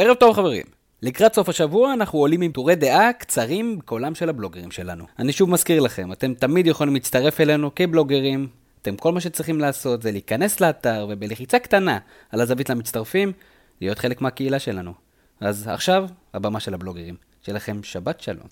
ערב טוב חברים. לקראת סוף השבוע אנחנו עולים עם טורי דעה קצרים בקולם של הבלוגרים שלנו. אני שוב מזכיר לכם, אתם תמיד יכולים להצטרף אלינו כבלוגרים. אתם כל מה שצריכים לעשות זה להיכנס לאתר ובלחיצה קטנה על הזווית למצטרפים, להיות חלק מהקהילה שלנו. אז עכשיו, הבמה של הבלוגרים. שיהיה לכם שבת שלום.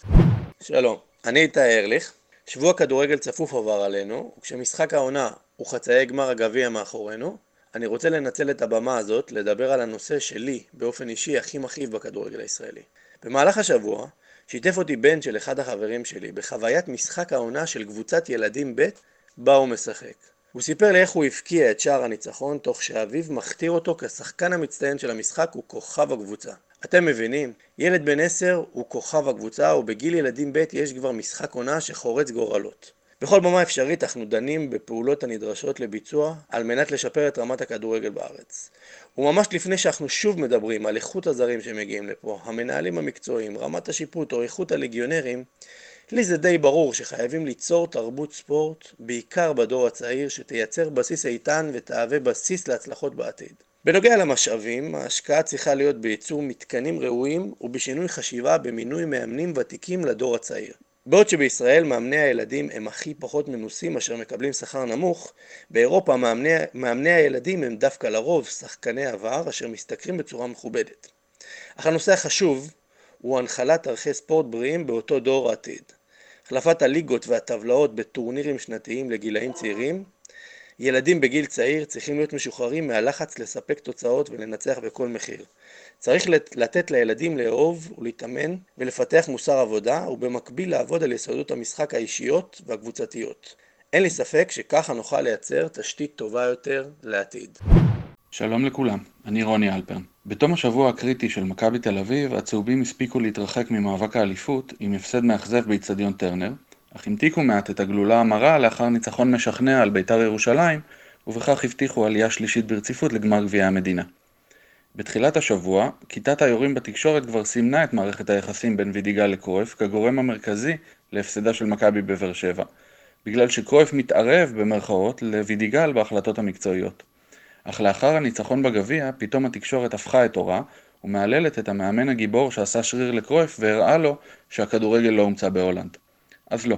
שלום, אני איתי ארליך. שבוע כדורגל צפוף עבר עלינו, וכשמשחק העונה הוא חצאי גמר הגביע מאחורינו, אני רוצה לנצל את הבמה הזאת לדבר על הנושא שלי, באופן אישי, הכי מכאיב בכדורגל הישראלי. במהלך השבוע, שיתף אותי בן של אחד החברים שלי בחוויית משחק העונה של קבוצת ילדים ב' בה הוא משחק. הוא סיפר לי איך הוא הבקיע את שער הניצחון, תוך שאביו מכתיר אותו כשחקן המצטיין של המשחק וכוכב הקבוצה. אתם מבינים? ילד בן עשר הוא כוכב הקבוצה, ובגיל ילדים ב' יש כבר משחק עונה שחורץ גורלות. בכל במה אפשרית אנחנו דנים בפעולות הנדרשות לביצוע על מנת לשפר את רמת הכדורגל בארץ. וממש לפני שאנחנו שוב מדברים על איכות הזרים שמגיעים לפה, המנהלים המקצועיים, רמת השיפוט או איכות הליגיונרים, לי זה די ברור שחייבים ליצור תרבות ספורט, בעיקר בדור הצעיר, שתייצר בסיס איתן ותהווה בסיס להצלחות בעתיד. בנוגע למשאבים, ההשקעה צריכה להיות בייצור מתקנים ראויים ובשינוי חשיבה במינוי מאמנים ותיקים לדור הצעיר. בעוד שבישראל מאמני הילדים הם הכי פחות מנוסים אשר מקבלים שכר נמוך, באירופה מאמני, מאמני הילדים הם דווקא לרוב שחקני עבר אשר משתכרים בצורה מכובדת. אך הנושא החשוב הוא הנחלת ערכי ספורט בריאים באותו דור העתיד. החלפת הליגות והטבלאות בטורנירים שנתיים לגילאים צעירים, ילדים בגיל צעיר צריכים להיות משוחררים מהלחץ לספק תוצאות ולנצח בכל מחיר. צריך לתת לילדים לאהוב ולהתאמן ולפתח מוסר עבודה ובמקביל לעבוד על יסודות המשחק האישיות והקבוצתיות. אין לי ספק שככה נוכל לייצר תשתית טובה יותר לעתיד. שלום לכולם, אני רוני אלפרן. בתום השבוע הקריטי של מכבי תל אביב, הצהובים הספיקו להתרחק ממאבק האליפות עם הפסד מאכזב באיצטדיון טרנר, אך המתיקו מעט את הגלולה המרה לאחר ניצחון משכנע על בית"ר ירושלים, ובכך הבטיחו עלייה שלישית ברציפות לגמר גביע המדינה. בתחילת השבוע, כיתת היורים בתקשורת כבר סימנה את מערכת היחסים בין וידיגל לקרויף כגורם המרכזי להפסדה של מכבי בבאר שבע, בגלל שקרויף מתערב במרכאות לוידיגל בהחלטות המקצועיות. אך לאחר הניצחון בגביע, פתאום התקשורת הפכה את אורה, ומהללת את המאמן הגיבור שעשה שריר לקרויף והראה לו שהכדורגל לא הומצא בהולנד. אז לא.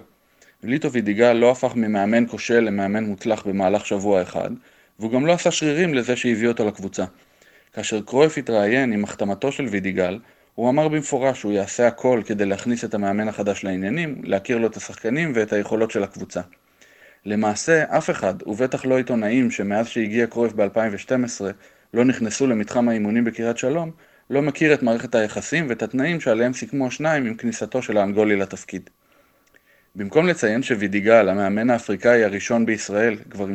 ליטו וידיגל לא הפך ממאמן כושל למאמן מוצלח במהלך שבוע אחד, והוא גם לא עשה שרירים לזה שהביא אותו לקבוצה. כאשר קרויף התראיין עם החתמתו של וידיגל, הוא אמר במפורש שהוא יעשה הכל כדי להכניס את המאמן החדש לעניינים, להכיר לו את השחקנים ואת היכולות של הקבוצה. למעשה, אף אחד, ובטח לא עיתונאים שמאז שהגיע קרויף ב-2012 לא נכנסו למתחם האימונים בקריית שלום, לא מכיר את מערכת היחסים ואת התנאים שעליהם סיכמו השניים עם כניסתו של האנגולי לתפקיד. במקום לציין שווידיגל, המאמן האפריקאי הראשון בישראל, כבר עם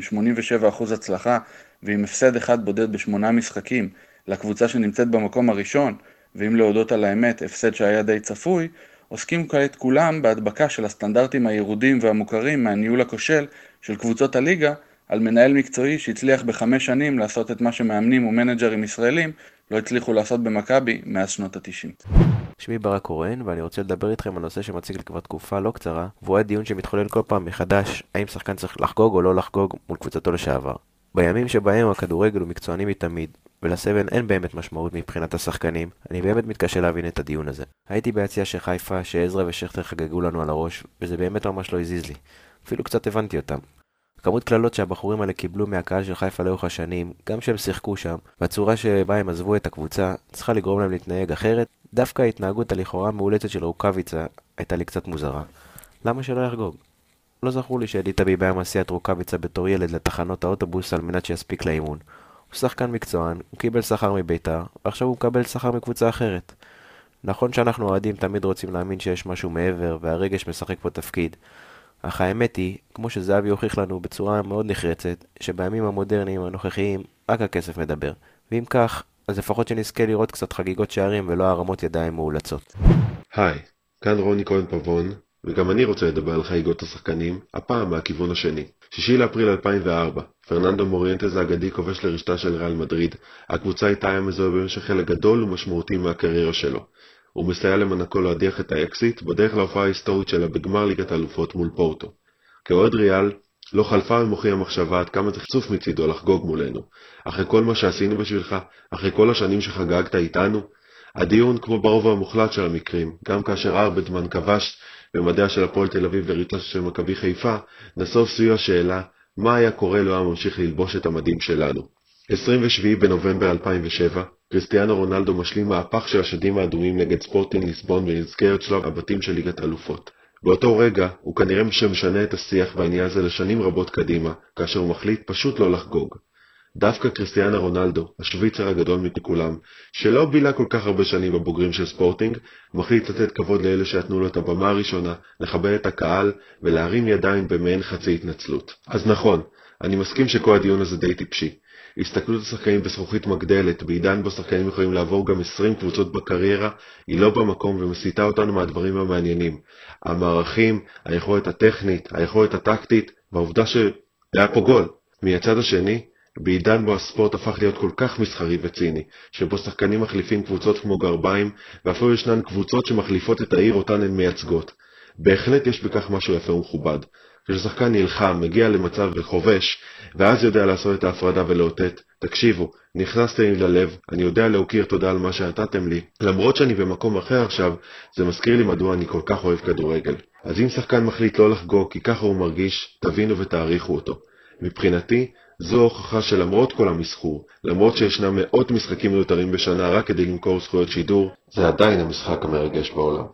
87% הצלחה ועם הפסד אחד בודד בשמונה משחקים לקבוצה שנמצאת במקום הראשון, ואם להודות על האמת, הפסד שהיה די צפוי, עוסקים כעת כולם בהדבקה של הסטנדרטים הירודים והמוכרים מהניהול הכושל של קבוצות הליגה על מנהל מקצועי שהצליח בחמש שנים לעשות את מה שמאמנים ומנג'רים ישראלים לא הצליחו לעשות במכבי מאז שנות התשעים. שמי ברק קורן, ואני רוצה לדבר איתכם על נושא שמציג לי כבר תקופה לא קצרה, והוא הדיון שמתחולל כל פעם מחדש, האם שחקן צריך לחגוג או לא לחגוג מול קבוצתו לשעבר. בימים שבהם הכדורגל הוא מקצועני מתמיד, ולסבן אין באמת משמעות מבחינת השחקנים, אני באמת מתקשה להבין את הדיון הזה. הייתי ביציע של חיפה, שעזרא ושכטר חגגו לנו על הראש, וזה באמת ממש לא הזיז לי. אפילו קצת הבנתי אותם. כמות קללות שהבחורים האלה קיבלו מהקהל של חיפה לאורך השנים, גם שהם שיחקו שם, והצורה שבה הם עזבו את הקבוצה, צריכה לגרום להם להתנהג אחרת, דווקא ההתנהגות הלכאורה המאולצת של רוקאביצה הייתה לי קצת מוזרה. למה שלא יחגוג? לא זכור לי שאליטה ביבאיה מסיע את רוקאביצה בתור ילד לתחנות האוטובוס על מנת שיספיק לאימון. הוא שחקן מקצוען, הוא קיבל שכר מביתר, ועכשיו הוא מקבל שכר מקבוצה אחרת. נכון שאנחנו אוהדים תמיד רוצים להאמין שיש משהו מעבר, והרגש משחק פה תפקיד, אך האמת היא, כמו שזהבי הוכיח לנו בצורה מאוד נחרצת, שבימים המודרניים הנוכחיים רק הכסף מדבר. ואם כך, אז לפחות שנזכה לראות קצת חגיגות שערים ולא הרמות ידיים מאולצות. היי, כאן רוני כהן פבון, וגם אני רוצה לדבר על חגיגות השחקנים, הפעם מהכיוון השני. 6 לאפריל 2004, פרננדו מוריינטז האגדי כובש לרשתה של ריאל מדריד, הקבוצה איתה היה מזוהה במשך חלק גדול ומשמעותי מהקריירה שלו. הוא מסייע למנקו להדיח את האקסיט בדרך להופעה ההיסטורית שלה בגמר ליגת האלופות מול פורטו. כאוהד ריאל, לא חלפה ממוחי המחשבה עד כמה זה חצוף מצידו לחגוג מולנו. אחרי כל מה שעשינו בשבילך, אחרי כל השנים שחגגת איתנו, הדיון, כמו ברוב המוחלט של המקרים, גם כאשר ארבדמן כבש במדיה של הפועל תל אביב וריצה של מכבי חיפה, נסוב סביב השאלה מה היה קורה לו היה ממשיך ללבוש את המדים שלנו. 27 בנובמבר 2007, קריסטיאנו רונלדו משלים מהפך של השדים האדומים נגד ספורטינג ליסבון במסגרת שלב הבתים של ליגת האלופות. באותו רגע, הוא כנראה שמשנה את השיח בעניין הזה לשנים רבות קדימה, כאשר הוא מחליט פשוט לא לחגוג. דווקא קריסטיאנו רונלדו, השוויצר הגדול מכולם, שלא בילה כל כך הרבה שנים בבוגרים של ספורטינג, מחליט לתת כבוד לאלה שנתנו לו את הבמה הראשונה, לכבד את הקהל ולהרים ידיים במעין חצי התנצלות. אז נכון, אני מסכים שכל הדיון הזה די טיפשי. הסתכלות השחקנים בזכוכית מגדלת, בעידן בו שחקנים יכולים לעבור גם 20 קבוצות בקריירה, היא לא במקום ומסיטה אותנו מהדברים המעניינים. המערכים, היכולת הטכנית, היכולת הטקטית, והעובדה שהיה פה גול. מהצד השני, בעידן בו הספורט הפך להיות כל כך מסחרי וציני, שבו שחקנים מחליפים קבוצות כמו גרביים, ואפילו ישנן קבוצות שמחליפות את העיר אותן הן מייצגות. בהחלט יש בכך משהו יפה ומכובד. כששחקן נלחם, מגיע למצב וכובש, ואז יודע לעשות את ההפרדה ולאותת, תקשיבו, נכנסתם לי ללב, אני יודע להוקיר תודה על מה שנתתם לי, למרות שאני במקום אחר עכשיו, זה מזכיר לי מדוע אני כל כך אוהב כדורגל. אז אם שחקן מחליט לא לחגוג כי ככה הוא מרגיש, תבינו ותעריכו אותו. מבחינתי, זו הוכחה שלמרות כל המסחור, למרות שישנם מאות משחקים מיותרים בשנה רק כדי למכור זכויות שידור, זה עדיין המשחק המרגש בעולם.